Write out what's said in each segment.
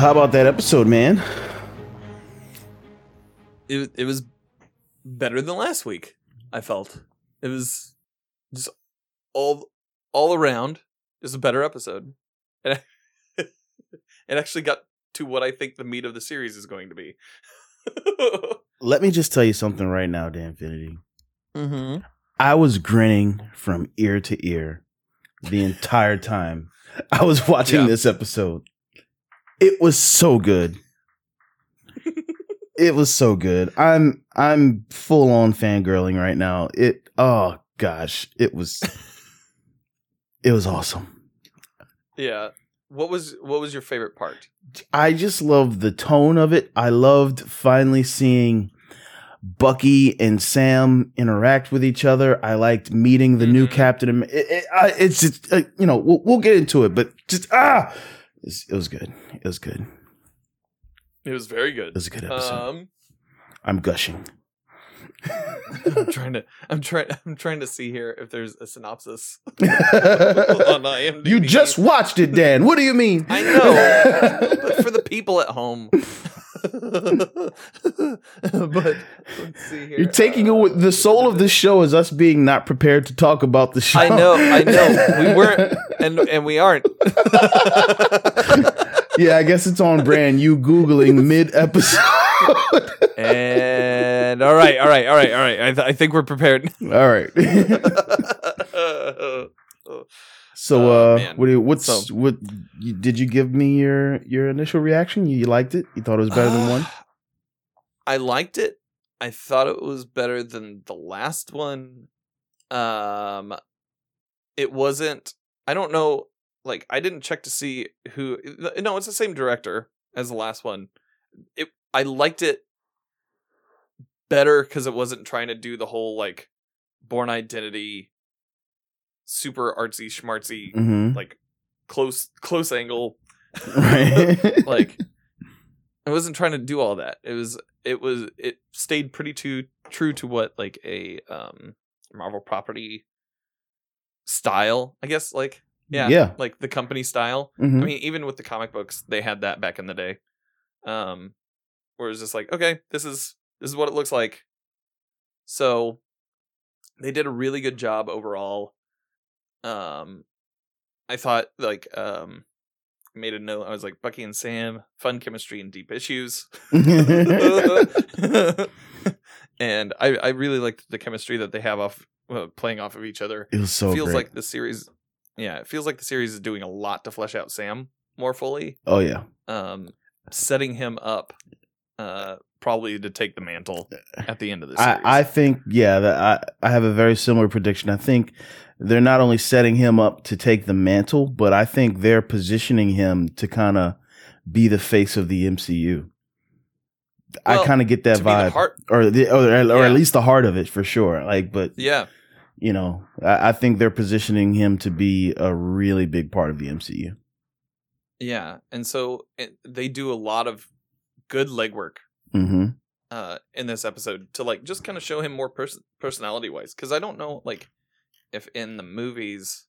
So how about that episode, man? It it was better than last week. I felt it was just all all around just a better episode, and it actually got to what I think the meat of the series is going to be. Let me just tell you something right now, Dan Infinity. mm-hmm. I was grinning from ear to ear the entire time I was watching Yeah. this episode. It was so good. it was so good. I'm I'm full on fangirling right now. It oh gosh, it was it was awesome. Yeah. What was what was your favorite part? I just loved the tone of it. I loved finally seeing Bucky and Sam interact with each other. I liked meeting the new Mhm. Captain. It, it, I, it's just uh, you know we'll, we'll get into it, but just ah, it was good. It was good. It was very good. It was a good episode. Um, I'm gushing. I'm trying to I'm trying I'm trying to see here if there's a synopsis on IMDb. you just watched it, Dan. What do you mean? I know, but for the people at home. but let's see here. You're taking Uh, away the soul of this show is us being not prepared to talk about the show. I know, I know. We weren't, and and we aren't. yeah, I guess it's on brand. You googling mid episode. and all right, all right, all right, all right. I, th- I think we're prepared. All right. So, Oh, uh, what? do you- What's So- what? You, did you give me your your initial reaction? You, you liked it? You thought it was better than one? I liked it. I thought it was better than the last one. Um, it wasn't. I don't know. Like, I didn't check to see who. No, it's the same director as the last one. It. I liked it better because it wasn't trying to do the whole like Bourne identity, super artsy schmartsy, Mm-hmm. like close close angle Right. like I wasn't trying to do all that. It was it was it stayed pretty too true to what like a um Marvel property style, I guess like yeah, Yeah. like the company style. Mhm. I mean, even with the comic books, they had that back in the day. Um where it's just like, okay, this is this is what it looks like. So they did a really good job overall. Um I thought like um made a note. I was like Bucky and Sam, fun chemistry and deep issues. and I I really liked the chemistry that they have off uh, playing off of each other it was so feels great. like the series yeah it feels like the series is doing a lot to flesh out sam more fully oh yeah. um setting him up uh probably to take the mantle at the end of this. I, I think yeah that I, I have a very similar prediction. I think they're not only setting him up to take the mantle, but I think they're positioning him to kind of be the face of the MCU. I kind of get that vibe, heart or the, or, or Yeah. at least the heart of it for sure. Like, but yeah you know, I, I think they're positioning him to be a really big part of the MCU. yeah and so it, they do a lot of good legwork hmm uh in this episode to like just kind of show him more pers- personality wise because i don't know like if in the movies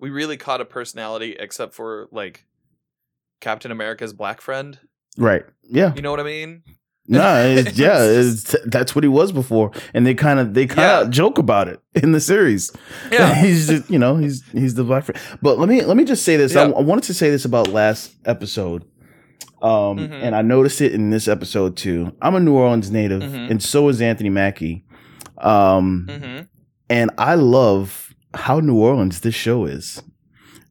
we really caught a personality except for like captain america's black friend Right? Yeah. you know what i mean No, it's, yeah, it's, that's what he was before, and they kind of they kind of Yeah. joke about it in the series. yeah he's just you know he's he's the black friend. But let me let me just say this. I, I wanted to say this about last episode, um, Mhm. and I noticed it in this episode too. I'm a New Orleans native, Mhm. and so is Anthony Mackie. Um, hmm and I love how New Orleans this show is.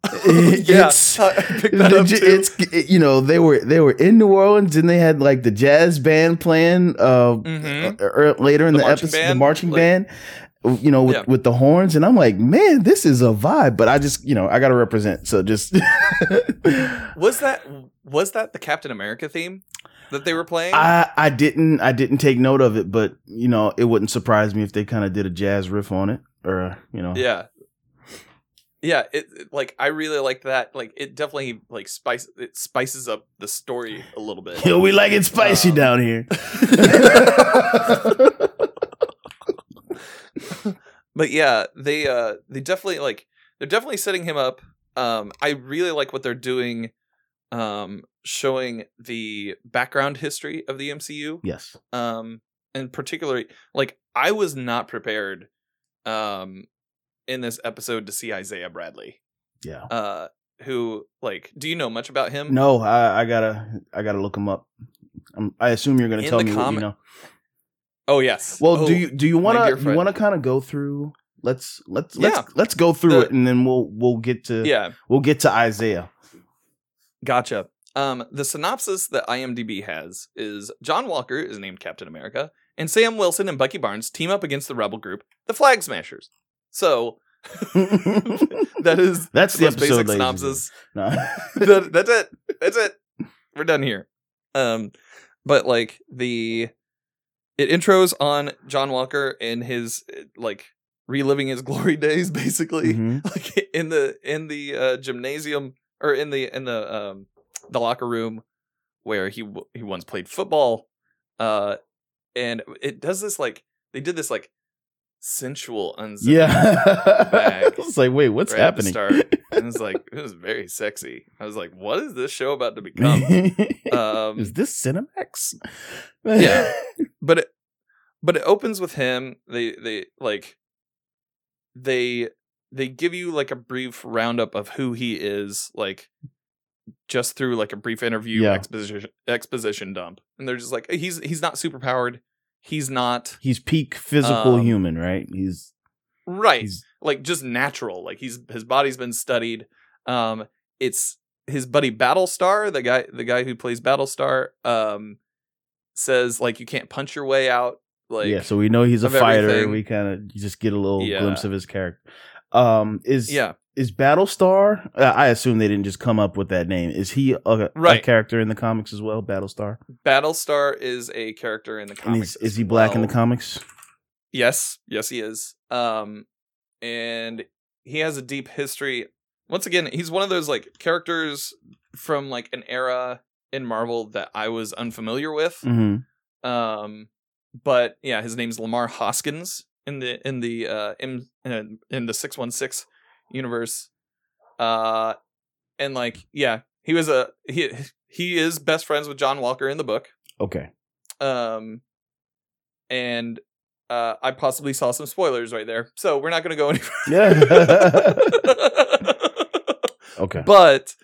yeah It's- I picked that up too. it's it- you know they were they were in New Orleans and they had like the jazz band playing uh, Mhm. uh, er, later in The the, episode the marching Like- band you know with, Yeah. with the horns and I'm like man this is a vibe but I just you know I got to represent so just was that was that the captain america theme that they were playing? I I didn't I didn't take note of it but you know it wouldn't surprise me if they kind of did a jazz riff on it or you know. Yeah. Yeah it, it- like i really like that like it definitely like spice it spices up the story a little bit. Yo, we like it spicy Um, down here. but yeah they uh they definitely like they're definitely setting him up. Um i really like what they're doing um, showing the background history of the MCU. Yes. Um, and particularly, like I was not prepared, um, in this episode to see Isaiah Bradley. Yeah. Uh, who like? Do you know much about him? No, I, I gotta I gotta look him up. Um, I assume you're gonna In tell me what you know. Oh yes. Well, Oh, do you do you want to you want to kind of go through? Let's let's Yeah. let's let's go through The- it, and then we'll we'll get to Yeah. we'll get to Isaiah. Gotcha. Um, the synopsis that IMDb has is John Walker is named Captain America, and Sam Wilson and Bucky Barnes team up against the rebel group, the Flag Smashers. So that is That's the basic synopsis. No. that, that's it. That's it. We're done here. Um, but like the it intros on John Walker and his like reliving his glory days, basically Mhm. like in the in the uh, gymnasium or in the in the um the locker room where he he once played football uh and it does this like they did this like sensual unzip Yeah. bag I was like, wait, what's right happening? start. and it's like it was very sexy i was like what is this show about to become um Is this Cinemax? Yeah. but it but it opens with him they they like they they give you like a brief roundup of who he is like just through like a brief interview Yeah. exposition exposition dump and they're just like he's he's not super powered he's not He's peak physical Um, human, right? He's right he's like just natural like he's his body's been studied um it's his buddy battlestar the guy the guy who plays battlestar um says like you can't punch your way out like yeah. So we know he's a fighter. everything. We kind of just get a little Yeah. glimpse of his character. Um, is yeah is Battlestar? Uh, I assume they didn't just come up with that name. Is he a, a Right. character in the comics as well? Battlestar. Battlestar is a character in the comics. is, is he black in the comics? Yes, yes, he is. Um, and he has a deep history. Once again, he's one of those like characters from like an era in Marvel that I was unfamiliar with. hmm Um, but yeah, his name's Lemar Hoskins in the in the uh in in, the six one six universe. Uh, and like yeah, he was a he he is best friends with John Walker in the book. Okay. Um, and uh, I possibly saw some spoilers right there, so we're not going to go any. Yeah. okay. but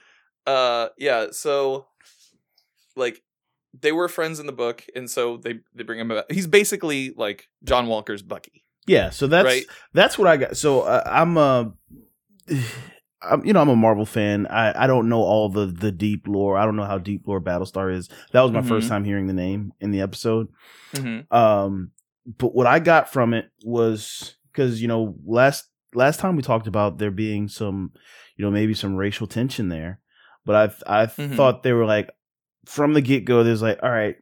uh, yeah, so like they were friends in the book, and so they they bring him about. He's basically like John Walker's Bucky, Yeah. So that's right? that's what I got. So uh, I'm a, I'm, you know, I'm a Marvel fan. I, I don't know all the the deep lore. I don't know how deep lore Battlestar is. That was my first Mhm. time hearing the name in the episode. Mhm. Um, but what I got from it was because you know last last time we talked about there being some, you know, maybe some racial tension there. But I I Mhm. thought they were like from the get go. There's like, all right,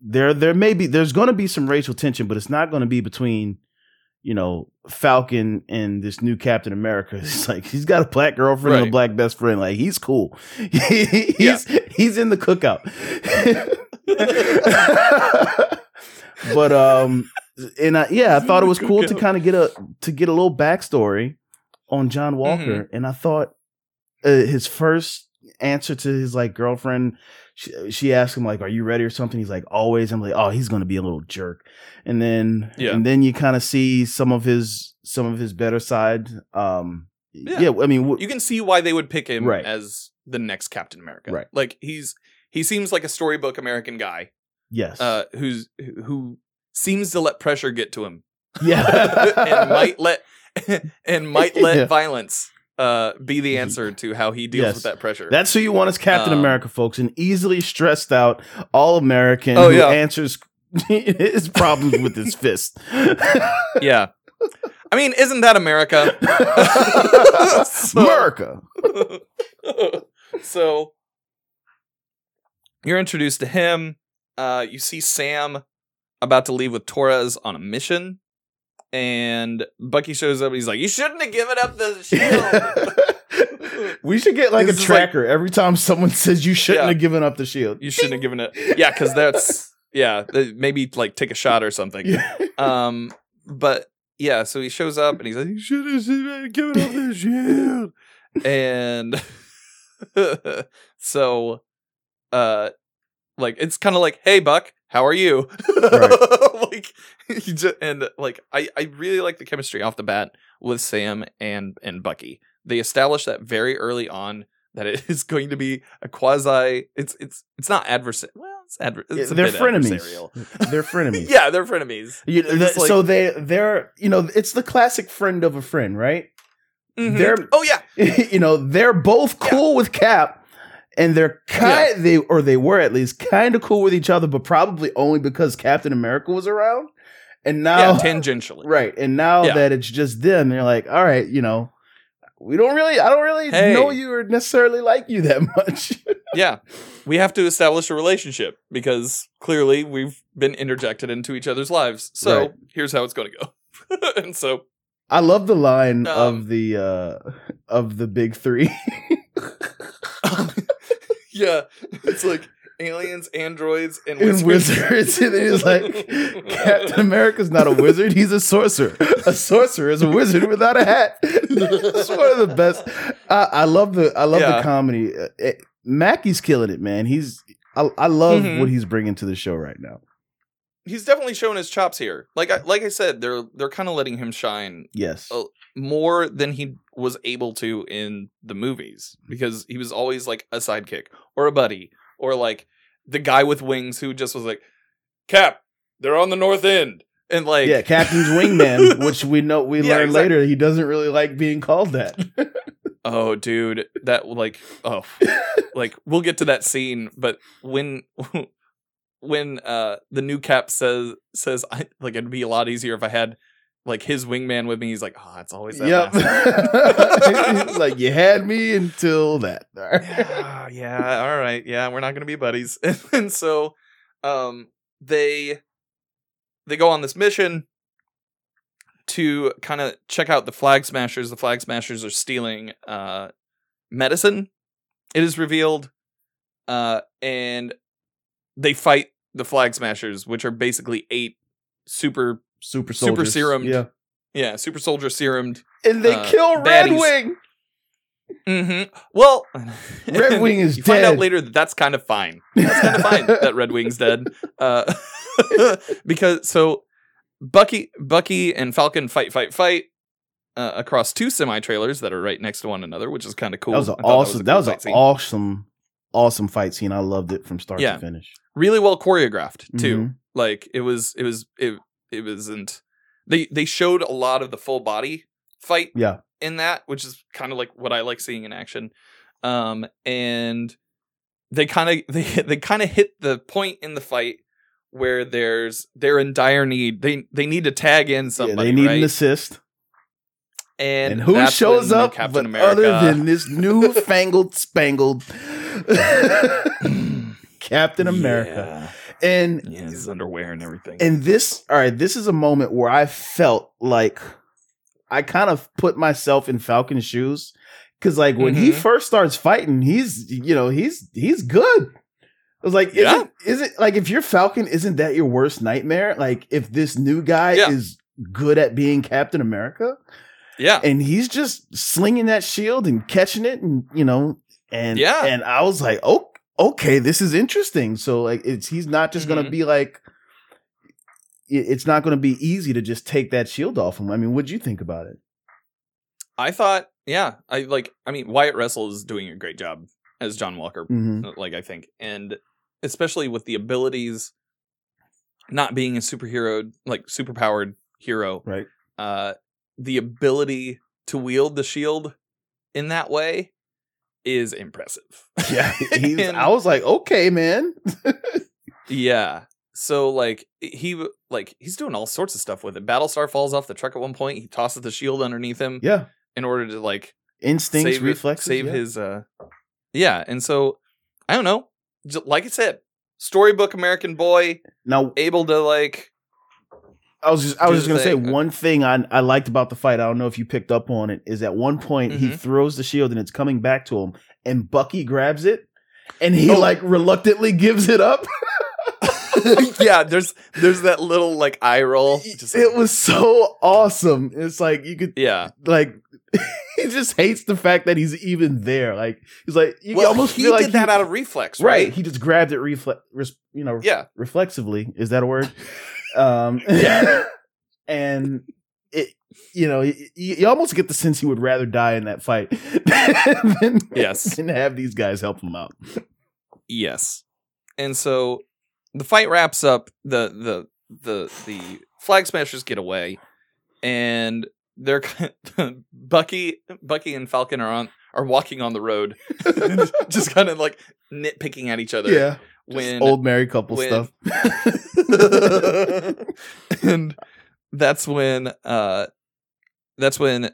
there there may be there's going to be some racial tension, but it's not going to be between you know Falcon and this new Captain America. It's like he's got a black girlfriend and a black best friend. Like he's cool. he's he's in the cookout. but um, and I, yeah, I thought it was cool to kind of get a to get a little backstory on John Walker, Mm-hmm. and I thought uh, his first answer to his like girlfriend she, she asked him like are you ready or something he's like always i'm like oh he's gonna be a little jerk and then Yeah. and then you kind of see some of his some of his better side um yeah, Yeah. i mean You can see why they would pick him Right. as the next Captain America. Right. Like he's he seems like a storybook American guy yes uh, who's who seems to let pressure get to him yeah and might let and might let Yeah. violence uh, be the answer to how he deals Yes. with that pressure. That's who you want as Captain Um, America, folks. An easily stressed out, all American Oh, who yeah. answers his problems with his fist. yeah. I mean, isn't that America? So- America. so you're introduced to him. Uh, you see Sam about to leave with Torres on a mission, and Bucky shows up. He's like, "You shouldn't have given up the shield. we should get like This a is like- tracker every time someone says you shouldn't Yeah. have given up the shield. you shouldn't have given it." Yeah, because that's yeah. Maybe like take a shot or something. Yeah. Um, but yeah, so he shows up and he's like, "You should have given up the shield," and so, uh, like it's kind of like, hey, Buck, how are you? Like, he just, and like, I I really like the chemistry off the bat with Sam and and Bucky. They established that very early on that it is going to be a quasi. It's it's it's not adversary. Well, it's, adver- it's they're frenemies. They're frenemies. yeah, they're frenemies. You- They're the- like- so they they're you know it's the classic friend of a friend, right? Mhm. They're oh yeah, you know they're both cool with Cap, and they're kind they or they were at least kind of cool with each other, but probably only because Captain America was around. And now, yeah, tangentially. right? And now Yeah. that it's just them, they're like, all right, you know, we don't really, I don't really Hey. know you or necessarily like you that much. yeah, we have to establish a relationship because clearly we've been interjected into each other's lives. So Right. here's how it's going to go. and so, I love the line Um, of the uh of the big three. Yeah, it's like aliens, androids, and and wizards. wizards. And it's like Captain America's not a wizard; he's a sorcerer. A sorcerer is a wizard without a hat. it's one of the best. I, I love the I love Yeah. the comedy. Uh, it- Mackie's killing it, man. He's I, I love Mhm. what he's bringing to the show right now. He's definitely showing his chops here. Like I, like I said, they're they're kind of letting him shine Yes, Oh. More than he was able to in the movies because he was always like a sidekick or a buddy or like the guy with wings who just was like, Cap, they're on the north end. And like, yeah, Captain's wingman, which we know we Yeah, learn exactly. later he doesn't really like being called that. oh, dude, that like, oh, like we'll get to that scene, but when. When uh the new cap says says I like it'd be a lot easier if I had like his wingman with me. He's like, oh, it's always that. yep. He's like you had me until that. yeah, yeah, all right. Yeah, we're not gonna be buddies. and so um they they go on this mission to kind of check out the flag smashers. The flag smashers are stealing uh medicine, it is revealed. Uh and they fight the flag smashers, which are basically eight super Super Super soldiers. serumed. Yeah. yeah, super soldier serumed. And they Uh, kill Red baddies. Wing. Mm-hmm. Well, Red Wing is you find out later that that's kind of fine. That's kind of fine that Red Wing's dead. Uh, because so Bucky, Bucky and Falcon fight, fight, fight uh, across two semi trailers that are right next to one another, which is kind of cool. That was an I thought awesome. a That was, an awesome, awesome fight scene. I loved it from start Yeah. to finish. really well choreographed too. Mhm. Like it was, it was, it it wasn't. They they showed a lot of the full body fight Yeah, in that, which is kind of like what I like seeing in action. Um, and they kind of they they kind of hit the point in the fight where there's they're in dire need. They they need to tag in yeah. somebody, They need right? an assist, and, and, who shows up Captain but America. other than this newfangled spangled Captain America? And yeah, his underwear and everything. And this, all right, this is a moment where I felt like I kind of put myself in Falcon's shoes because, like, when he Mhm. first starts fighting, he's, you know, he's he's good. I was like, Yeah. is it like if you're Falcon, isn't that your worst nightmare? Like, if this new guy Yeah. is good at being Captain America yeah, and he's just slinging that shield and catching it, and you know, and Yeah. and I was like, oh, okay, this is interesting. So like, it's he's not just gonna Mhm. be like, it's not gonna be easy to just take that shield off him. I mean, what'd you think about it? I thought, yeah, I like. I mean, Wyatt Russell is doing a great job as John Walker. Mm-hmm. like I think, and especially with the abilities, not being a superhero, like superpowered hero, Right. uh, the ability to wield the shield in that way is impressive. Yeah, he's, And- I was like, okay, man. yeah. So like he like he's doing all sorts of stuff with it. Battlestar falls off the truck at one point. He tosses the shield underneath him yeah, in order to like instincts, save it- reflexes, save yeah. his uh yeah. And so I don't know. Like I said, storybook American boy Now, able to like I was just I was just gonna say one thing I I liked about the fight. I don't know if you picked up on it. Is at one point he Mhm. throws the shield and it's coming back to him, and Bucky grabs it, and he Oh. like reluctantly gives it up. yeah, there's there's that little like eye roll. Like- it was so awesome. It's like you could yeah. like he just hates the fact that he's even there. Like he's like you well, almost he did like that he- out of reflex, right. right? He just grabbed it reflex, you know, Yeah, reflexively. Is that a word? Um, Yeah. and it, you know, you, you almost get the sense he would rather die in that fight than, Yes. than have these guys help him out. yes. And so the fight wraps up. The the the the flag smashers get away, and they're Bucky Bucky and Falcon are on are walking on the road, just kind of like nitpicking at each other. Yeah, when old married couple when- stuff. and that's when uh that's when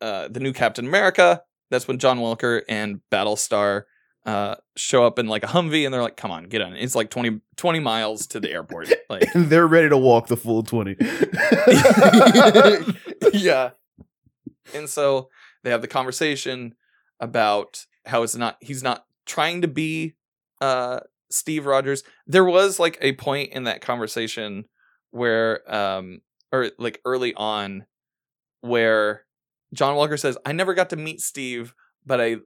uh the new Captain America, that's when John Walker and Battlestar uh show up in like a Humvee and they're like, come on, get on. It's like 20, 20 miles to the airport. Like and they're ready to walk the full 20. yeah. And so they have the conversation about how it's not he's not trying to be uh Steve Rogers. There was like a point in that conversation where um or like early on where John Walker says, "I never got to meet Steve, but I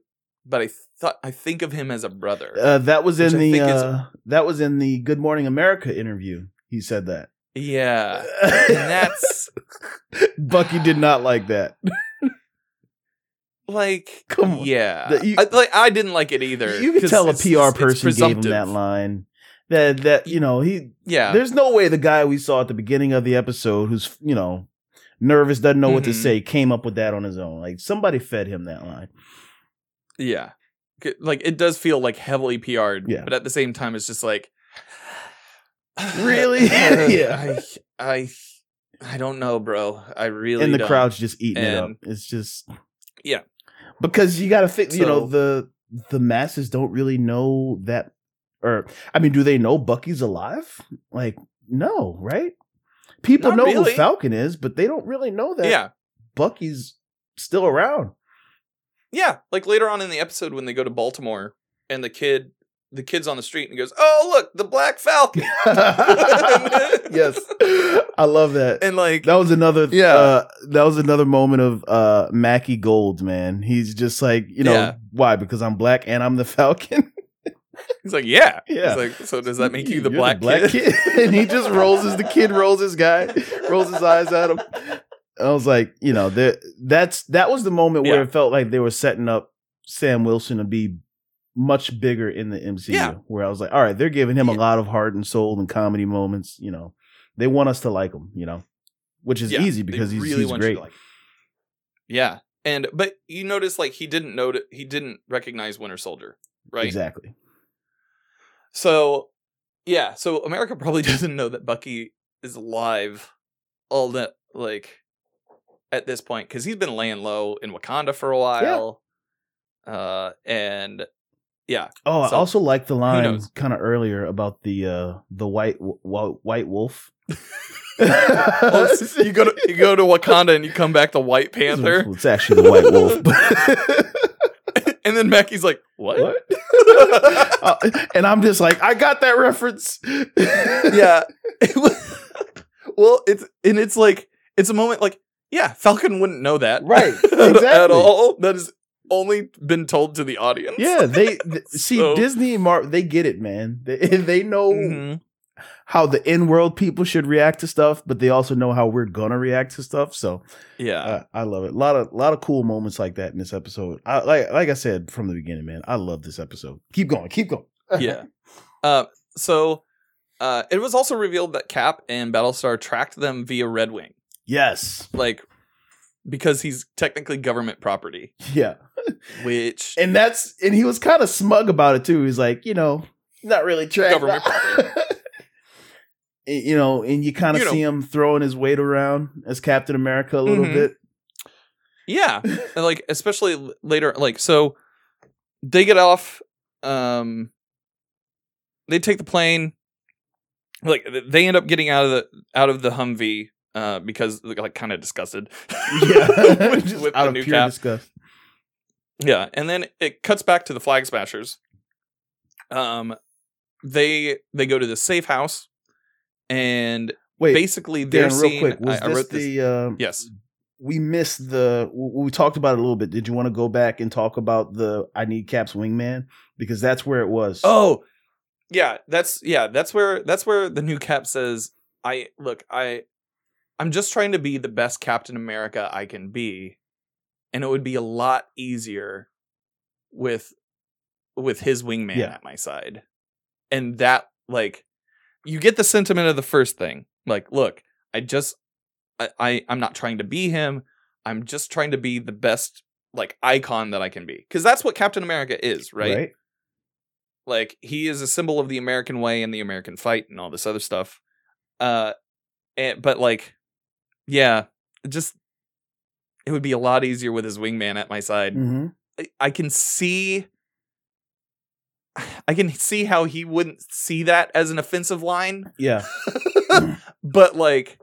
but I thought I think of him as a brother." Uh, that was in the think is- uh, that was in the Good Morning America interview. He said that. yeah. And that's Bucky did not like that. Like Come on. yeah. The- you- I, like I didn't like it either. You can tell a PR it's- it's person gave him that line. That that you know he Yeah. There's no way the guy we saw at the beginning of the episode, who's you know nervous, doesn't know what to Mhm. say, came up with that on his own. Like somebody fed him that line. Yeah. Like it does feel like heavily PR'd, Yeah. but at the same time it's just like Really? Yeah. I I I don't know, bro. I really and the don't. crowd's just eating it up. It's just Yeah. Because you got to think. you know the the masses don't really know that, or I mean, do they know Bucky's alive? Like, no, right? People know really. who Falcon is, but they don't really know that Yeah. Bucky's still around. Yeah. Like later on in the episode when they go to Baltimore and the kid the kid's on the street and he goes, Oh look, the Black Falcon yes, I love that. and like That was another Yeah. uh that was another moment of uh Mackie Gold, man. He's just like, you know, Yeah. why? Because I'm black and I'm the Falcon. he's like, Yeah. Yeah. He's like, so does that make you the You're black, kid? and he just rolls his the kid rolls his guy, rolls his eyes at him. I was like, you know, there that's that was the moment where Yeah. it felt like they were setting up Sam Wilson to be much bigger in the MCU. Yeah. Where I was like, all right, they're giving him a lot of heart and soul and comedy moments. You know, they want us to like him. You know, which is Yeah, easy because he's, really he's want you to great. like. Yeah. And but you notice like he didn't know he didn't recognize Winter Soldier, right? Exactly. So yeah, so America probably doesn't know that Bucky is alive all that like at this point because he's been laying low in Wakanda for a while. Uh and yeah. Oh, I also like the line kind of earlier about the uh the white w- w- white wolf. Oh, s- you go to you go to Wakanda and you come back to White Panther. Well, it's actually the white wolf. and then Mackie's like, What? what? Uh, and I'm just like, I got that reference. yeah. Well, it's and it's like it's a moment like yeah, Falcon wouldn't know that Right, Exactly. at all. That has only been told to the audience. Yeah, they th- see So- Disney and Marvel. They get it, man. They, they know Mhm. how the in world people should react to stuff, but they also know how we're gonna react to stuff. So yeah, uh, I love it. A lot of lot of cool moments like that in this episode. I, like like I said from the beginning, man. I love this episode. Keep going, keep going. yeah. Uh, so uh, it was also revealed that Cap and Battlestar tracked them via Red Wing, yes, like because he's technically government property, yeah. Which and that's and he was kind of smug about it too. He's like, you know, not really. Government you know, and you kind of You know. see him throwing his weight around as Captain America a little Mhm. bit. Yeah, and, like especially later, like so they get off. Um, they take the plane. Like they end up getting out of the out of the Humvee uh, because they're like kind of disgusted. Yeah, with, Just with out the of new pure cap. disgust. Yeah, and then it cuts back to the Flag Smashers. Um, they they go to the safe house, and Wait, basically they're Dan, real seeing. quick, was I, I this wrote this. the uh, yes, we missed the we talked about it a little bit. Did you want to go back and talk about the I need Cap's wingman because that's where it was. Oh, yeah, that's yeah, that's where that's where the new Cap says, "I look, I, I'm just trying to be the best Captain America I can be, and it would be a lot easier with with his wingman Yeah. at my side." And that like you get the sentiment of the first thing. Like, look, I just I, I I'm not trying to be him. I'm just trying to be the best like icon that I can be. Cuz that's what Captain America is, right? like he is a symbol of the American way and the American fight and all this other stuff. Uh, and, but like, yeah, just it would be a lot easier with his wingman at my side. hmm I, I can see, I can see how he wouldn't see that as an offensive line, Yeah. but like,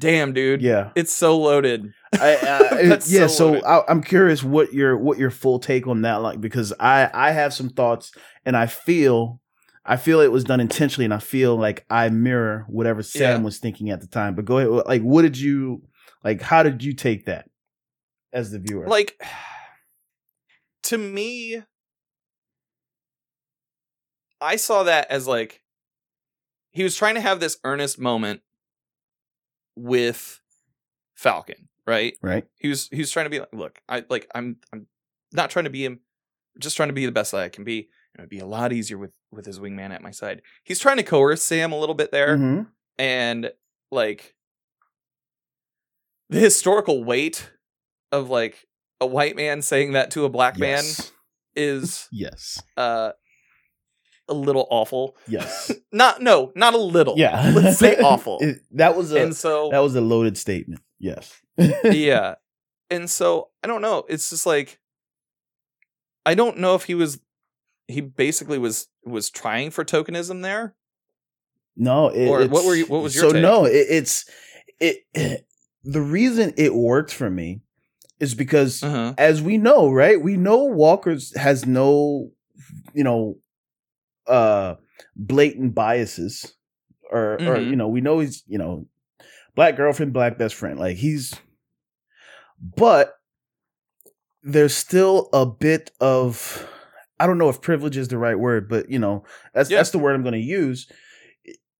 damn, dude, Yeah. it's so loaded. I, yeah, so loaded. I, I'm curious what your what your full take on that like because I I have some thoughts and I feel I feel it was done intentionally and I feel like I mirror whatever Sam Yeah. was thinking at the time. But go ahead, like what did you like? How did you take that as the viewer? like to me i saw that as like he was trying to have this earnest moment with falcon right right? he was he was trying to be like look i like i'm i'm not trying to be him just trying to be the best that i can be and it'd be a lot easier with with his wingman at my side he's trying to coerce sam a little bit there Mhm. and like the historical weight of like a white man saying that to a black man is Yes. uh a little awful. Yes. Not no, not a little. Yeah. Let's say awful. It- that was a and so that was a loaded statement. Yes. yeah. And so I don't know. It's just like I don't know if he was he basically was was trying for tokenism there. No, it, Or what were you- what was your so take? no? It, it's it. The reason it worked for me is because, Uh-huh. as we know, right? We know Walker's has no, you know, uh, blatant biases, or or Mhm. you know, we know he's you know, black girlfriend, black best friend. Like he's, but there's still a bit of I don't know if privilege is the right word, but you know, that's Yeah. that's the word I'm going to use.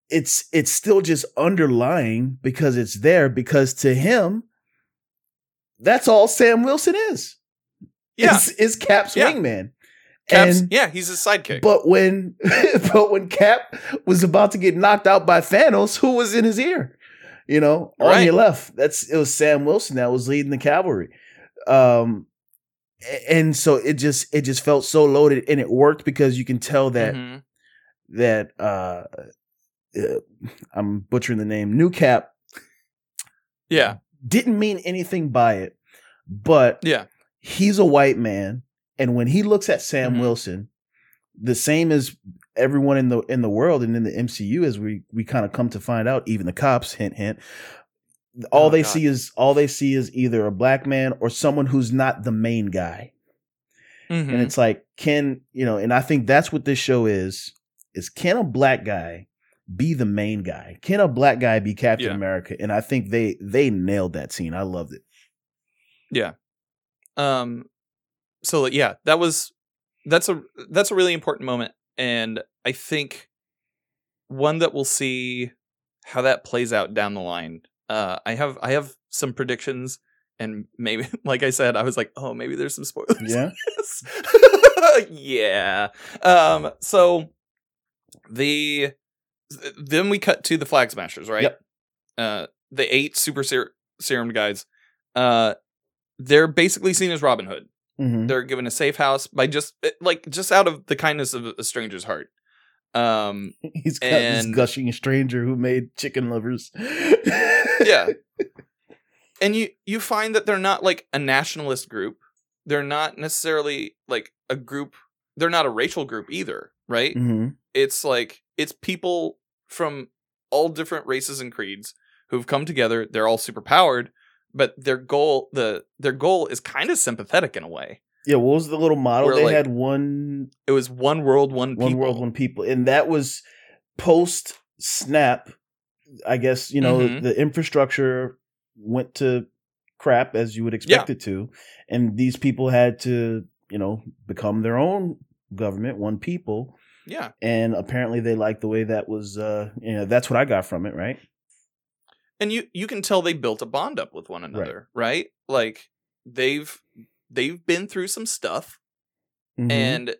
It's it's still just underlying because it's there because to him, that's all Sam Wilson is. Yeah. is, is Cap's Yeah. wingman. Caps, And- yeah, he's his sidekick. but when but when Cap was about to get knocked out by Thanos, who was in his ear? You know, on Right. your left. That's it was Sam Wilson that was leading the cavalry. Um and so it just it just felt so loaded and it worked because you can tell that Mhm. that uh, uh I'm butchering the name, New Cap Yeah. didn't mean anything by it, but Yeah. he's a white man, and when he looks at Sam Mhm. Wilson, the same as everyone in the in the world and in the MCU, as we we kind of come to find out, even the cops, hint hint, all Oh, they God. see is all they see is either a black man or someone who's not the main guy, Mhm. and it's like can you know, and I think that's what this show is: is can a black guy be the main guy? Can a black guy be Captain Yeah. America? And I think they they nailed that scene. I loved it. Yeah. Um so yeah that was that's a that's a really important moment and i think one that we'll see how that plays out down the line uh i have i have some predictions and maybe like i said i was like oh maybe there's some spoilers Yeah. yeah um so the then we cut to the flag smashers right? Yep. uh the eight super ser- serum guys uh they're basically seen as robin hood. Mhm. they're given a safe house by just eh, like just out of the kindness of a stranger's heart. Um He's got this gushing stranger who made chicken lovers. yeah. And you you find that they're not like a nationalist group. They're not necessarily like a group they're not a racial group either right? Hmm it's like it's people from all different races and creeds who've come together they're all super powered but their goal the their goal is kind of sympathetic in a way Yeah, what was the little model? Where, they like, had one it was one world one one people. world, one people. And that was post snap. I guess, you know, Mhm. the infrastructure went to crap as you would expect it to, and these people had to, you know, become their own government, one people, Yeah. and apparently they liked the way that was. Uh, you know, that's what I got from it, right? and you you can tell they built a bond up with one another right, like they've they've been through some stuff Mhm. and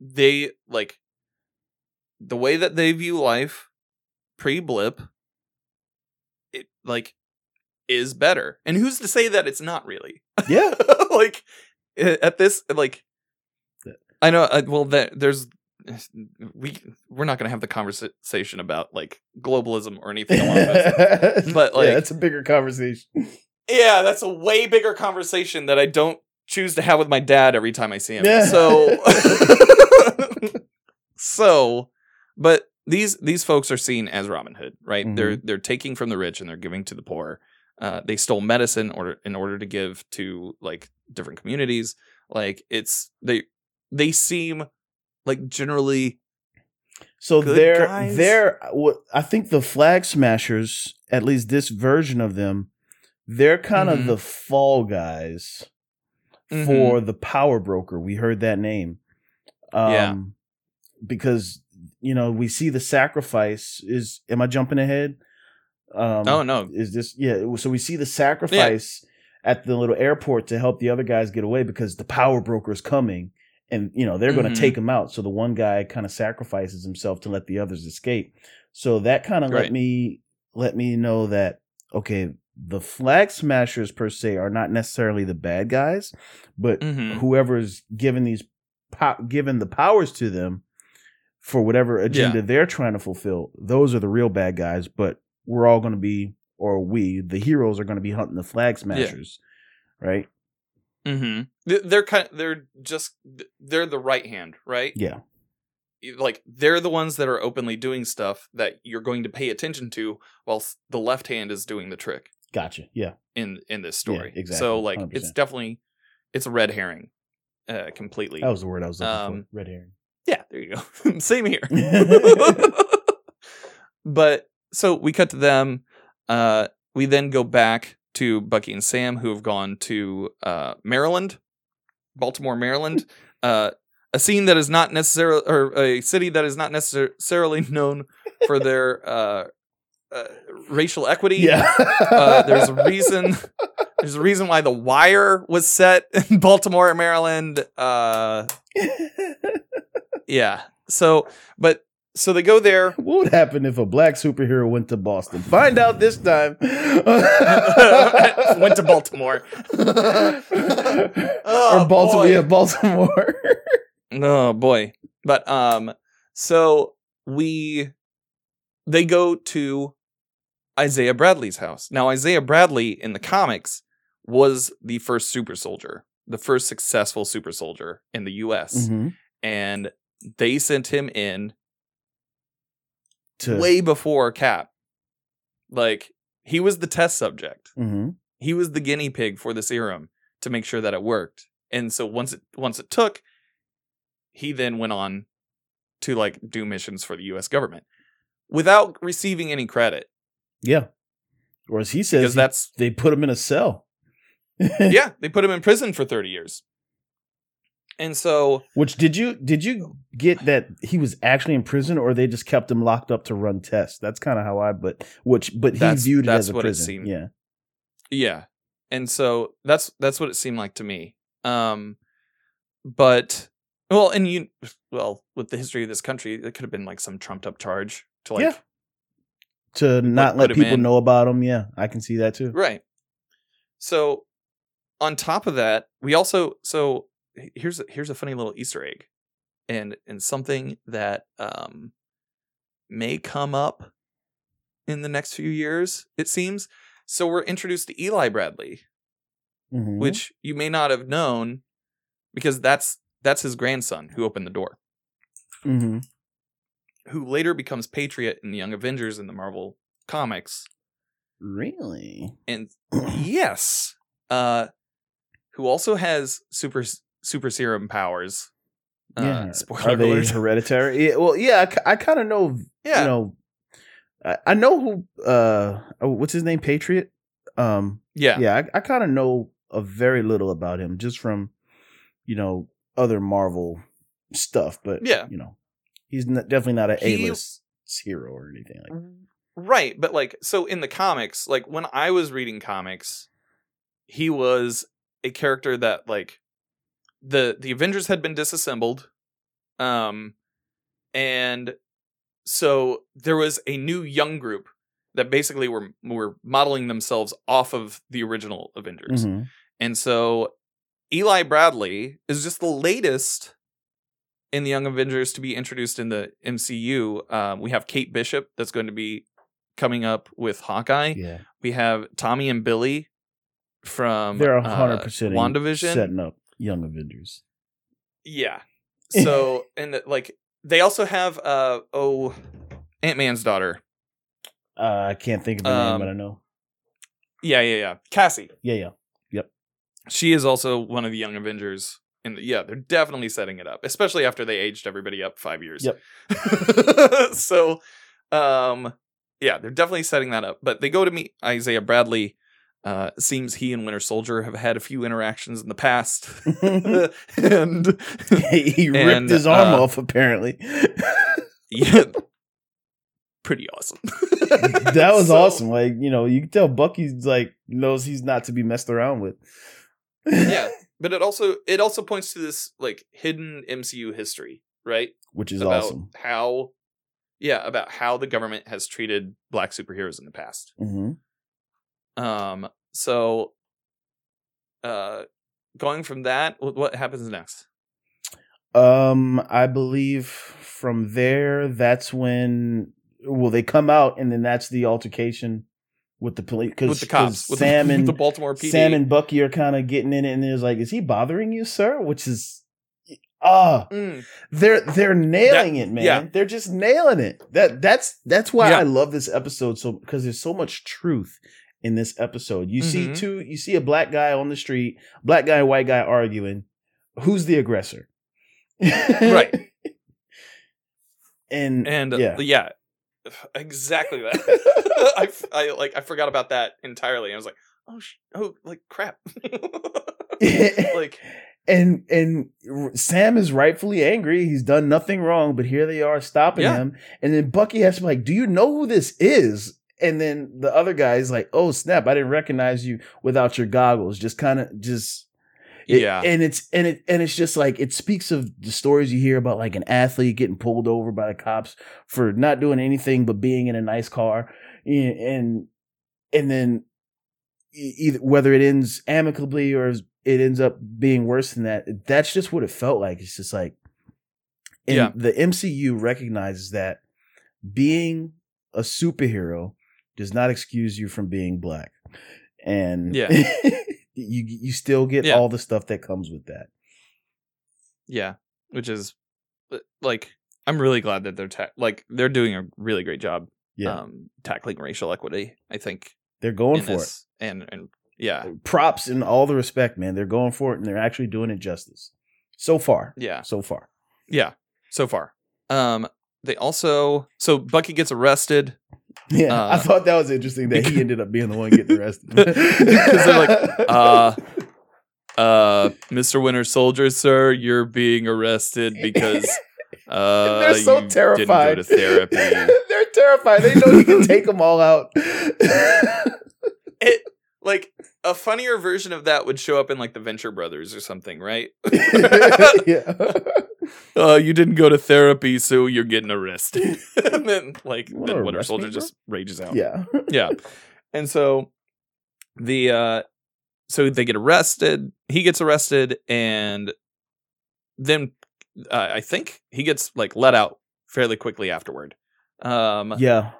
they like the way that they view life pre blip it like is better and who's to say that it's not really yeah, like at this like i know uh, well there, there's we we're not going to have the conversation about like globalism or anything along those But, like- yeah, it's a bigger conversation. Yeah, that's a way bigger conversation that I don't choose to have with my dad every time I see him. Yeah. So So but these these folks are seen as Robin Hood, right? They're they're taking from the rich and they're giving to the poor. Uh, they stole medicine order in order to give to like different communities. Like it's they they seem like generally So Good they're guys. they're what I think the flag smashers, at least this version of them, they're kind Mhm. of the fall guys Mhm. for the power broker. We heard that name. Um Yeah. because you know, we see the sacrifice is am I jumping ahead? Um Oh no. is this yeah, so we see the sacrifice at the little airport to help the other guys get away because the power broker is coming and you know they're going to take him out. So the one guy kind of sacrifices himself to let the others escape. So that kind of let me let me know that okay the flag smashers per se are not necessarily the bad guys but Mhm. whoever's given these po- given the powers to them for whatever agenda they're trying to fulfill those are the real bad guys but we're all going to be or we the heroes are going to be hunting the flag smashers right Mhm. They're kind they're just they're the right hand, right? yeah. Like they're the ones that are openly doing stuff that you're going to pay attention to while s- the left hand is doing the trick gotcha yeah. in in this story. Yeah, exactly, so like it's 100%. definitely it's a red herring uh completely. That was the word i was looking Um, for red herring. yeah there you go. Same here. But so we cut to them uh we then go back to bucky and sam who have gone to uh maryland baltimore maryland uh a scene that is not necessarily or a city that is not necessarily known for their uh, uh racial equity. Yeah. Uh, there's a reason there's a reason why the wire was set in baltimore maryland uh yeah. So but so they go there. What would happen if a black superhero went to boston? Find out this time. Went to baltimore. Oh, or baltimore boy. yeah baltimore. Oh boy. But um so we they go to isaiah bradley's house. Now isaiah bradley in the comics was the first super soldier the first successful super soldier in the us Mhm. and they sent him in to way before cap like he was the test subject Mhm. he was the guinea pig for the serum to make sure that it worked. And so once it once it took, he then went on to like do missions for the US government without receiving any credit. yeah or as he says Because he- that's they put him in a cell yeah, they put him in prison for 30 years. And so Which did you did you get that he was actually in prison or they just kept him locked up to run tests? That's kind of how I but which but he viewed it that's as a what it prison. seemed. Yeah. yeah. And so that's that's what it seemed like to me. Um but well, and you well, with the history of this country, it could have been like some trumped up charge to like Yeah. To not let him people know about him. Yeah, I can see that too. Right. So, on top of that, we also so here's a, here's a funny little Easter egg, and and something that um may come up in the next few years. It seems. So we're introduced to Eli Bradley, Mhm. which you may not have known, because that's that's his grandson who opened the door, Mhm. who later becomes Patriot in the Young Avengers in the Marvel comics. really and yes, uh, who also has super super serum powers. Uh, yeah. spoiler Are they hereditary? Yeah, well, yeah, I, kind of know. Yeah, You know, I, I know who. Uh, oh, what's his name? Patriot. Um, Yeah. yeah, I, I kind of know a very little about him just from, you know, other Marvel stuff. But Yeah. you know, he's definitely not an A-list hero or anything like. that. Right, but like so in the comics, like when I was reading comics, he was a character that like the the Avengers had been disassembled. Um and so there was a new young group that basically were were modeling themselves off of the original Avengers. Mhm. And so Eli Bradley is just the latest in the Young Avengers to be introduced in the MCU. Um, we have Kate Bishop that's going to be coming up with Hawkeye. Yeah, We have Tommy and Billy from they're a uh, hundred percent in WandaVision. setting up Young Avengers. Yeah. So and the- like they also have uh oh Ant Man's daughter. Uh, I can't think of her name, Um, but I know. Yeah, yeah, yeah. Cassie. Yeah, yeah. Yep. She is also one of the Young Avengers. And yeah, they're definitely setting it up, especially after they aged everybody up five years. Yep. so, um, yeah, they're definitely setting that up. But they go to meet Isaiah Bradley. Uh, seems he and Winter Soldier have had a few interactions in the past, and he ripped And, his arm uh, off. Apparently, yeah, pretty awesome. that was So- awesome. Like you know, you can tell Bucky's like knows he's not to be messed around with. yeah, but it also it also points to this like hidden MCU history, right? which is about awesome. how yeah about how the government has treated black superheroes in the past hmm um so uh going from that what happens next Um, I believe from there, that's when well they come out, and then that's the altercation with the police because the cops with Sam the, and the baltimore pd Sam and Bucky are kind of getting in it, and there's like, is he bothering you, sir? Which is ah, Mm, they're they're nailing it, man. yeah. They're just nailing it. That that's that's why Yeah. I love this episode so because there's so much truth in this episode. You see Mhm. two, you see a black guy on the street, black guy, white guy arguing. Who's the aggressor? right and and uh, yeah. yeah exactly that I, I like i forgot about that entirely i was like oh sh- oh like crap like and and Sam is rightfully angry. He's done nothing wrong, but here they are stopping Yeah. him. And then Bucky has to be like, "Do you know who this is?" And then the other guy's like, "Oh snap! I didn't recognize you without your goggles." Just kind of just it- yeah and it's and it and it's just like it speaks of the stories you hear about like an athlete getting pulled over by the cops for not doing anything but being in a nice car, and and, and then either whether it ends amicably or it ends up being worse than that. That's just what it felt like. It's just like, and Yeah. the MCU recognizes that being a superhero does not excuse you from being black, and Yeah. you you still get Yeah. all the stuff that comes with that. Yeah, which is uh, like I'm really glad that they're ta- like they're doing a really great job Yeah, um tackling racial equity. I think they're going for this. and and yeah. Props in all the respect, man. They're going for it, and they're actually doing it justice. So far, yeah, so far. yeah. So far, um, they also so Bucky gets arrested Yeah, I Uh, thought that was interesting that he ended up being the one getting arrested. 'Cause they're like, uh, uh, Mr. Winter Soldier, sir, you're being arrested because uh, they're so you terrified. Didn't go to therapy. they're terrified. They know you can take them all out. it like a funnier version of that would show up in like the Venture Brothers or something, right? yeah. uh, you didn't go to therapy, so you're getting arrested. and then like You then Winter Soldier just rages out. Yeah. yeah. And so the uh so they get arrested. He gets arrested and then uh, I think he gets like let out fairly quickly afterward. Um Yeah.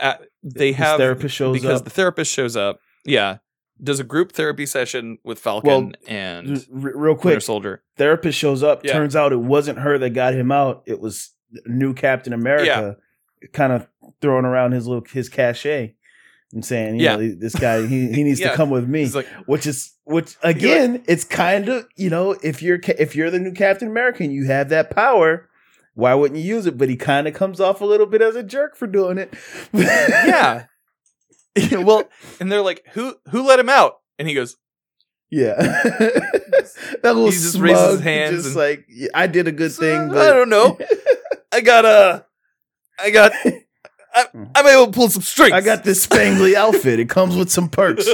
uh, they His have therapist shows because up. the therapist shows up. Yeah. Does a group therapy session with Falcon Well, and r- real Winter quick, Soldier. therapist shows up. Yeah. Turns out it wasn't her that got him out. It was new Captain America, kind of throwing around his little his cachet and saying, you Yeah. know, this guy he, he needs Yeah. to come with me. Like, which is which again it's kind of you know if you're if you're the new captain america and you have that power why wouldn't you use it but he kind of comes off a little bit as a jerk for doing it yeah. well, and they're like, "Who who let him out?" And he goes, Yeah. that little He just smug, raises his hands just and- like "Yeah, I did a good thing, "Uh, but I don't know. I got a, I got, I, I'm able to pull some strings. I got this spangly outfit. It comes with some perks.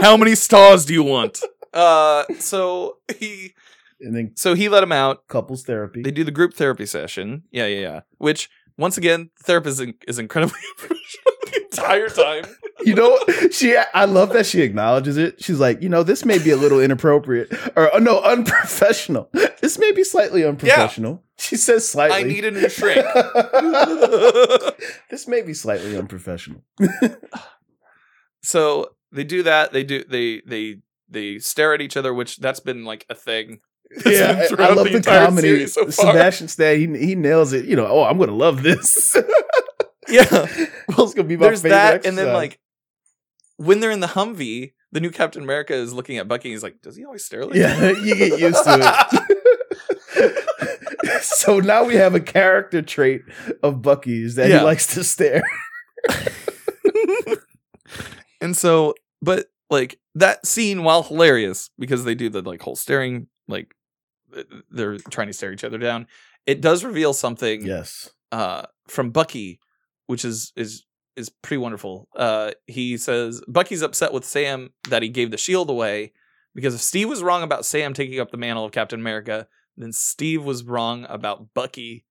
How many stars do you want? Uh, so he, and then so he let him out. couples therapy. They do the group therapy session. Yeah, yeah, yeah. Which once again, the therapist is, is incredibly professional the entire time. you know, she. I love that she acknowledges it. She's like, you know, this may be a little inappropriate, or uh, no, unprofessional. This may be slightly unprofessional. She says slightly. I need a new shrink. this may be slightly unprofessional. so they do that. They do they they they stare at each other, which that's been like a thing. Yeah, I- love the the, comedy. so. Sebastian Stan, he, he nails it. You know, oh, I'm gonna love this. Yeah. well, it's gonna be my There's favorite. that, and then like when they're in the Humvee, the new Captain America is looking at Bucky. He's like, "Does he always stare like yeah, that?" you get used to it. so now we have a character trait of Bucky's that Yeah. he likes to stare. and so, but like that scene, while hilarious because they do the like whole staring, like they're trying to stare each other down. It does reveal something Yes. uh, from Bucky, which is is is pretty wonderful. Uh, he says Bucky's upset with Sam that he gave the shield away because if Steve was wrong about Sam taking up the mantle of Captain America, then Steve was wrong about Bucky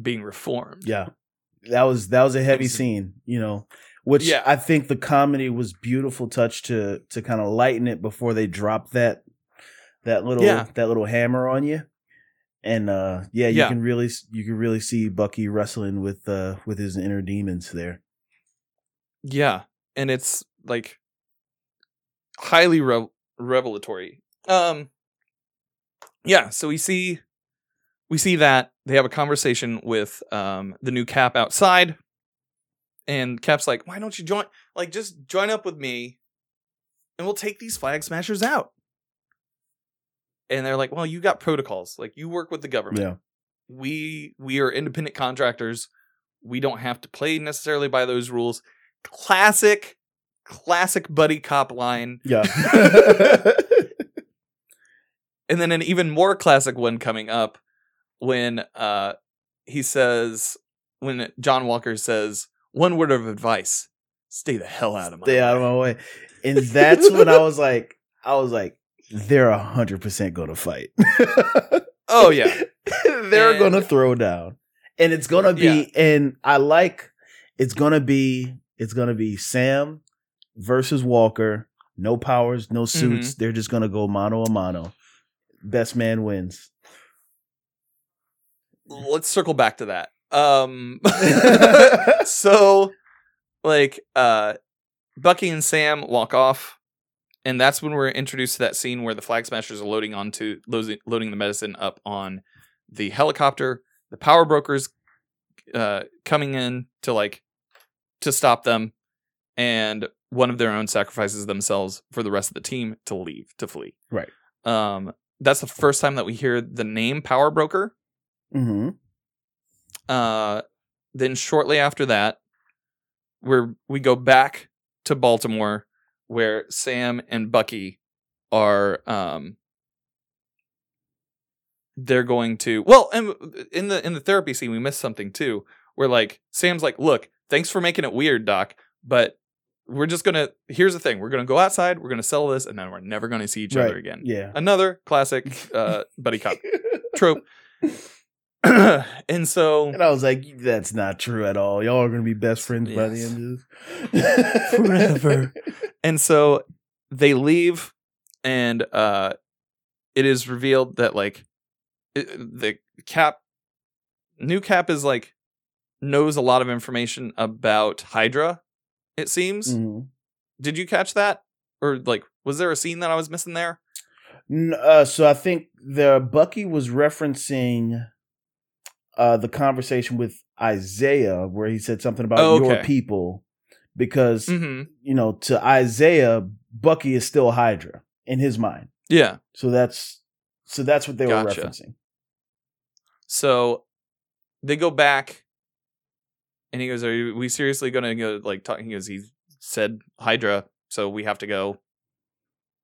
being reformed. Yeah. That was that was a heavy It's- scene, you know, which Yeah. I think the comedy was beautiful touch to to kind of lighten it before they drop that that little Yeah. that little hammer on you. And uh yeah, you Yeah. can really you can really see Bucky wrestling with uh with his inner demons there. Yeah, and it's like highly re- revelatory. Um, yeah. So we see we see that they have a conversation with um the new Cap outside, and Cap's like, "Why don't you join? Like, just join up with me, and we'll take these flag smashers out." And they're like, "Well, you got protocols. Like, you work with the government." Yeah. we we are independent contractors. We don't have to play necessarily by those rules. Classic, classic buddy cop line. Yeah. And then an even more classic one coming up when uh he says when John Walker says one word of advice, stay the hell out of my Stay out of my way. And that's when I was like I was like they're a hundred percent gonna fight. Oh yeah. they're And- gonna throw down and it's gonna be and i like it's gonna be it's gonna be sam versus walker no powers no suits Mm-hmm. they're just gonna go mano a mano best man wins Let's circle back to that. Um so like uh Bucky and Sam walk off and that's when we're introduced to that scene where the flag smashers are loading onto loading, loading the medicine up on the helicopter the power brokers uh coming in to like to stop them and one of their own sacrifices themselves for the rest of the team to leave to flee Right. um that's the first time that we hear the name power broker mm-hmm. uh, then shortly after that, we're we go back to Baltimore, where Sam and Bucky are. Um, they're going to well, and in the in the therapy scene, we missed something too. Where like Sam's like, "Look, thanks for making it weird, Doc, but we're just gonna. Here's the thing: we're gonna go outside, we're gonna sell this, and then we're never gonna see each other again." yeah Another classic uh, buddy cop trope. and so and i was like that's not true at all. Y'all are gonna be best friends by the end of this. Forever. and so they leave and uh it is revealed that like it, the cap new cap is like knows a lot of information about hydra it seems. Mhm. did you catch that? Or like was there a scene that i was missing there? Uh, so I think the Bucky was referencing uh, the conversation with Isaiah where he said something about Oh, your people because mm-hmm you know to Isaiah Bucky is still Hydra in his mind. yeah So that's so that's what they Gotcha. were referencing. So they go back And he goes, "Are we seriously going to go like talking? He goes, "He said Hydra, so we have to go.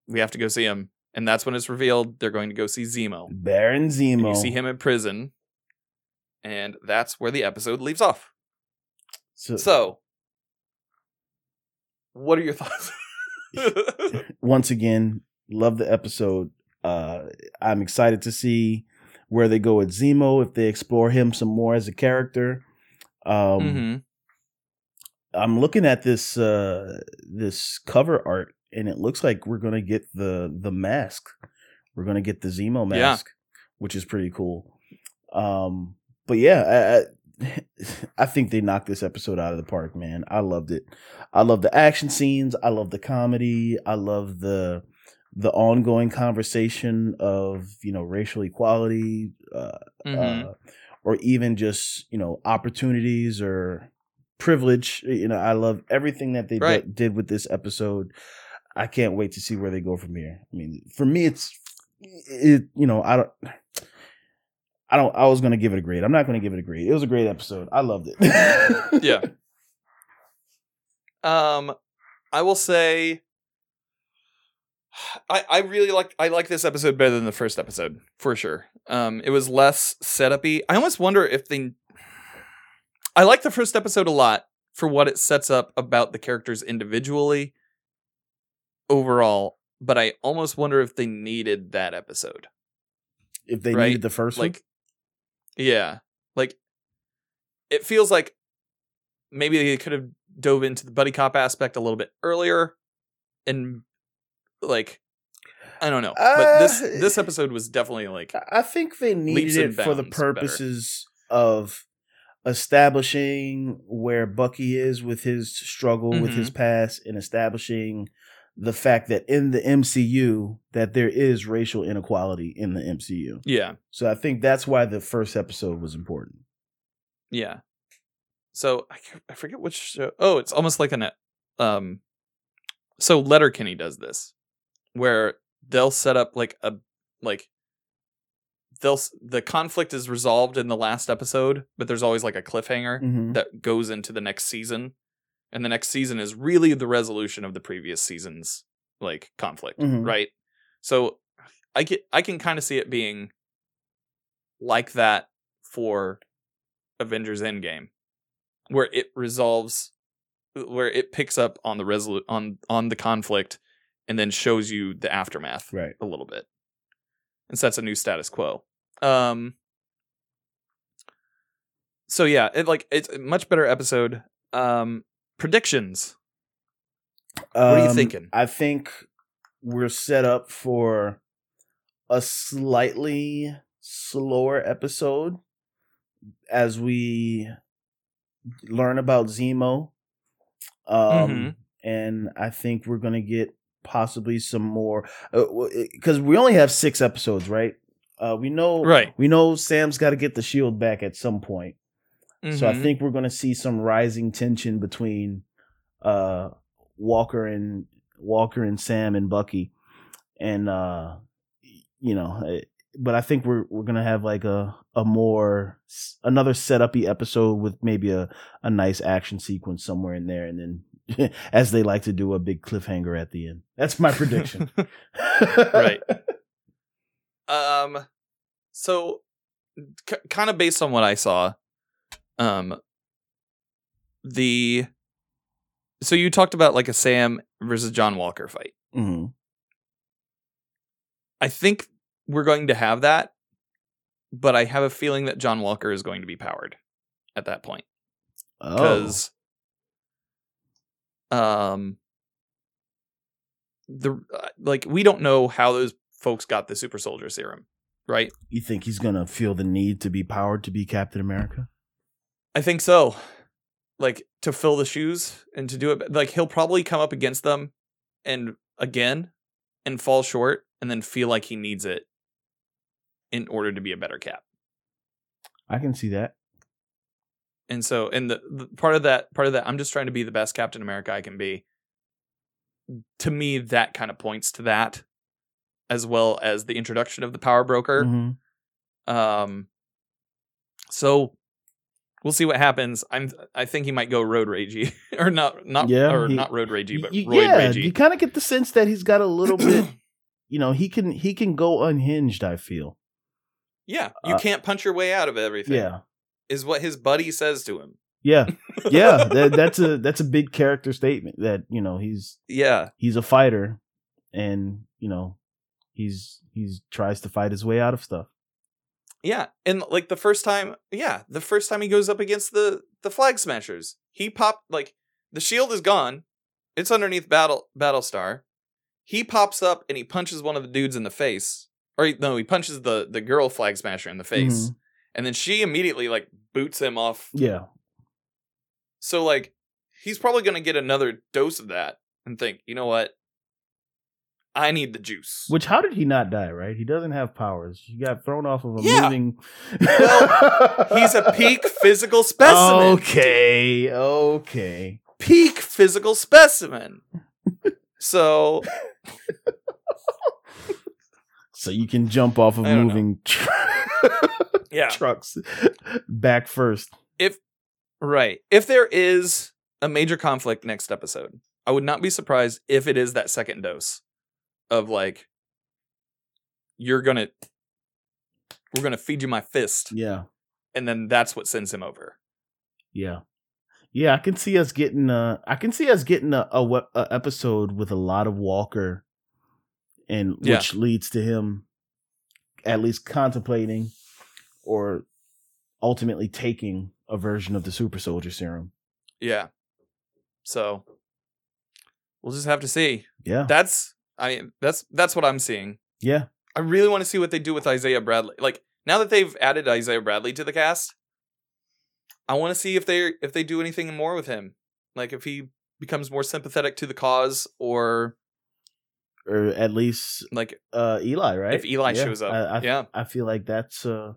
We have to go see him." And that's when it's revealed they're going to go see Zemo. Baron And Zemo. you see him in prison, and that's where the episode leaves off. So, So, what are your thoughts? once again, love the episode. Uh, I'm excited to see where they go with Zemo if they explore him some more as a character. Um, hmm I'm looking at this uh, this cover art, and it looks like we're gonna get the the mask. We're gonna get the Zemo Yeah. mask, which is pretty cool. Um, but yeah, I, I, I think they knocked this episode out of the park, man. I loved it. I love the action scenes. I love the comedy. I love the the ongoing conversation of you know racial equality, uh, hmm uh, or even just you know opportunities or privilege. You know, I love everything that they Right. did, did with this episode. I can't wait to see where they go from here. I mean, for me, it's it. You know, I don't. I don't. I was gonna give it a grade. I'm not gonna give it a grade. It was a great episode. I loved it. Yeah. Um, I will say, I I really like I like this episode better than the first episode for sure. Um, it was less setupy. I almost wonder if they. I like the first episode a lot for what it sets up about the characters individually. Overall, but I almost wonder if they needed that episode. if they Right? needed the first like yeah like it feels like maybe they could have dove into the buddy cop aspect a little bit earlier and like i don't know but this Uh, this episode was definitely like I think they needed it for the bounds better. purposes of establishing where Bucky is with his struggle with Mm-hmm. his past and establishing the fact that in the MCU that there is racial inequality in the MCU. yeah So I think that's why the first episode was important. yeah so i, I forget which show oh it's almost like an um so letterkenny does this where they'll set up like a like they'll the conflict is resolved in the last episode but there's always like a cliffhanger Mhm. that goes into the next season and the next season is really the resolution of the previous season's like conflict Mhm. right so i get i can kind of see it being like that for avengers endgame where it resolves where it picks up on the resolu- on on the conflict and then shows you the aftermath Right. a little bit and sets a new status quo um so yeah it like it's a much better episode um predictions What are you Um, thinking? I think we're set up for a slightly slower episode as we learn about Zemo. Um, Mhm. and I think we're gonna get possibly some more because we only have six episodes, right? Uh, we know, Right. We know Sam's got to get the shield back at some point. So I Mhm. think we're going to see some rising tension between uh, Walker and Walker and Sam and Bucky, and uh, you know, but I think we're we're gonna have like a a more another setupy episode with maybe a a nice action sequence somewhere in there, and then as they like to do, a big cliffhanger at the end. That's my prediction. Right. um so k- kind of based on what i saw um the so you talked about like a sam versus john walker fight. Hmm i think we're going to have that but i have a feeling that john walker is going to be powered at that point. Oh, because um the uh, like we don't know how those folks got the super soldier serum right? You think he's gonna feel the need to be powered to be Captain America? I think so. Like to fill the shoes and to do it like he'll probably come up against them and again and fall short and then feel like he needs it in order to be a better cap. I can see that. And so and the, the part of that part of that I'm just trying to be the best Captain America I can be. To me that kind of points to that as well as the introduction of the power broker. Mhm. Um so we'll see what happens. I'm I think he might go road ragey or not not Yeah, or he- not road ragey, but Y- yeah, ragey. you kind of get the sense that he's got a little bit. You know, he can he can go unhinged. I feel. yeah, you Uh, can't punch your way out of everything. Yeah, is what his buddy says to him. yeah, yeah. that, that's a that's a big character statement. That you know he's Yeah, he's a fighter, and you know he's he's tries to fight his way out of stuff. Yeah, and like the first time, yeah, the first time he goes up against the the flag smashers, he popped like the shield is gone. It's underneath battle Battlestar. He pops up and he punches one of the dudes in the face, or he, no, he punches the the girl flag smasher in the face, Mhm. and then she immediately like boots him off Yeah, So like he's probably gonna get another dose of that and think, you know what? I need the juice. which how did he not die? Right, he doesn't have powers. He got thrown off of a Yeah. moving. He's a peak physical specimen. Okay, okay. Peak physical specimen. So So you can jump off of I don't know. moving tr- yeah. trucks back first. If Right. If there is a major conflict next episode, I would not be surprised if it is that second dose of like you're gonna we're gonna feed you my fist, Yeah, and then that's what sends him over. yeah, yeah. I can see us getting. Uh, I can see us getting a, a, we- a episode with a lot of Walker, and Yeah. which leads to him at least contemplating or ultimately taking a version of the super soldier serum. Yeah. So we'll just have to see. Yeah, That's I mean that's that's what I'm seeing. yeah, I really want to see what they do with Isaiah Bradley. Like now that they've added Isaiah Bradley to the cast, I want to see if they if they do anything more with him. Like if he becomes more sympathetic to the cause or or at least like uh, Eli, right? if Eli Yeah, shows up. I, I, yeah. I feel like that's. Uh,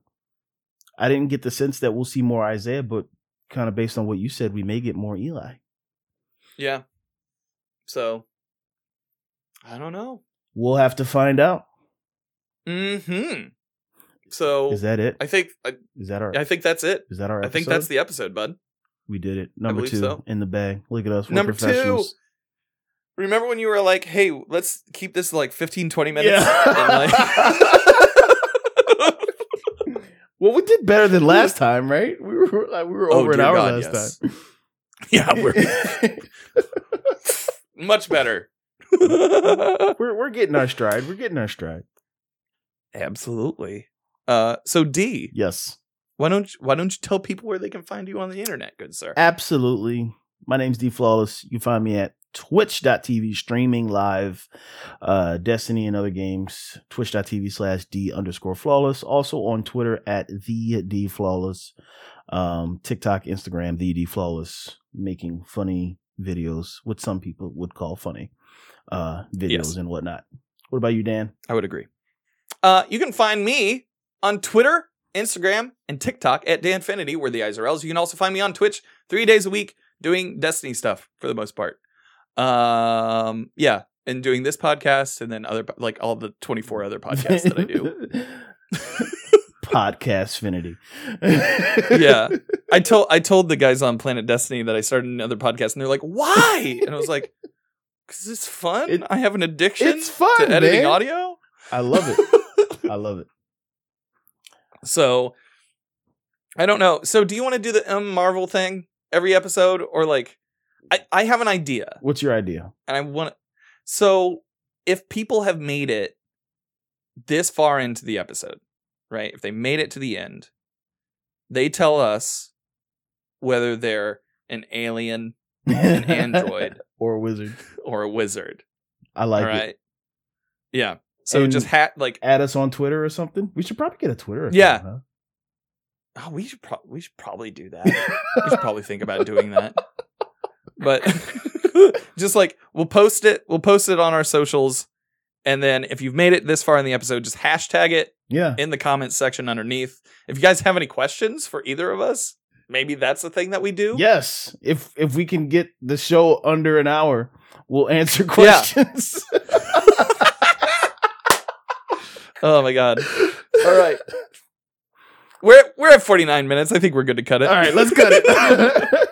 I didn't get the sense that we'll see more Isaiah, but kind of based on what you said, we may get more Eli. Yeah. So I don't know. We'll have to find out. Mhm. So Is that it? I think I, Is that our? I think that's it. Is that our? I think that's the episode, bud. We did it. Number two so. in the bag. Look at us. We're Number two. Remember when you were like, "Hey, let's keep this like 15 20 minutes." Yeah. Like- well, we did better than last time, right? We were like, we were Oh, over an hour God, last yes. time. yeah, we're much better. we're we're getting our stride. We're getting our stride. Absolutely. Uh so D, Yes, why don't you, why don't you tell people where they can find you on the internet, good sir? absolutely. My name's D Flawless. You find me at twitch.tv streaming live uh Destiny and other games. Twitch.tv slash D underscore flawless. Also on Twitter at the D Flawless. Um TikTok, Instagram, the D Flawless, making funny videos, what some people would call funny uh videos Yes. and whatnot. What about you, Dan? I would agree. Uh you can find me on Twitter, Instagram, and TikTok at Danfinity, where the eyes are L's. You can also find me on Twitch three days a week doing Destiny stuff for the most part. Um yeah, and doing this podcast and then other like all the 24 other podcasts that I do. Podcast finity. yeah. I told I told the guys on Planet Destiny that I started another podcast, and they're like, "Why?" And I was like, "Cause it's fun. It- I have an addiction It's fun, to editing man. audio." I love it. I love it. so I don't know. So do you want to do the M Marvel thing every episode, or like, I I have an idea, What's your idea? and I want. So if people have made it this far into the episode, right? If they made it to the end, they tell us whether they're an alien An android. Or a wizard. or a wizard. I like all it. Yeah. So And- just hat like Add us on Twitter or something. We should probably get a Twitter. Account, Yeah. huh? oh, we should pro- we should probably do that. we should probably think about doing that. But just like we'll post it, we'll post it on our socials, and then if you've made it this far in the episode, just hashtag it Yeah. in the comments section underneath. If you guys have any questions for either of us, maybe that's the thing that we do. Yes. If if we can get the show under an hour, we'll answer Yeah. questions. Oh my god. All right. we're we're at 49 minutes. I think we're good to cut it. All right, let's cut it.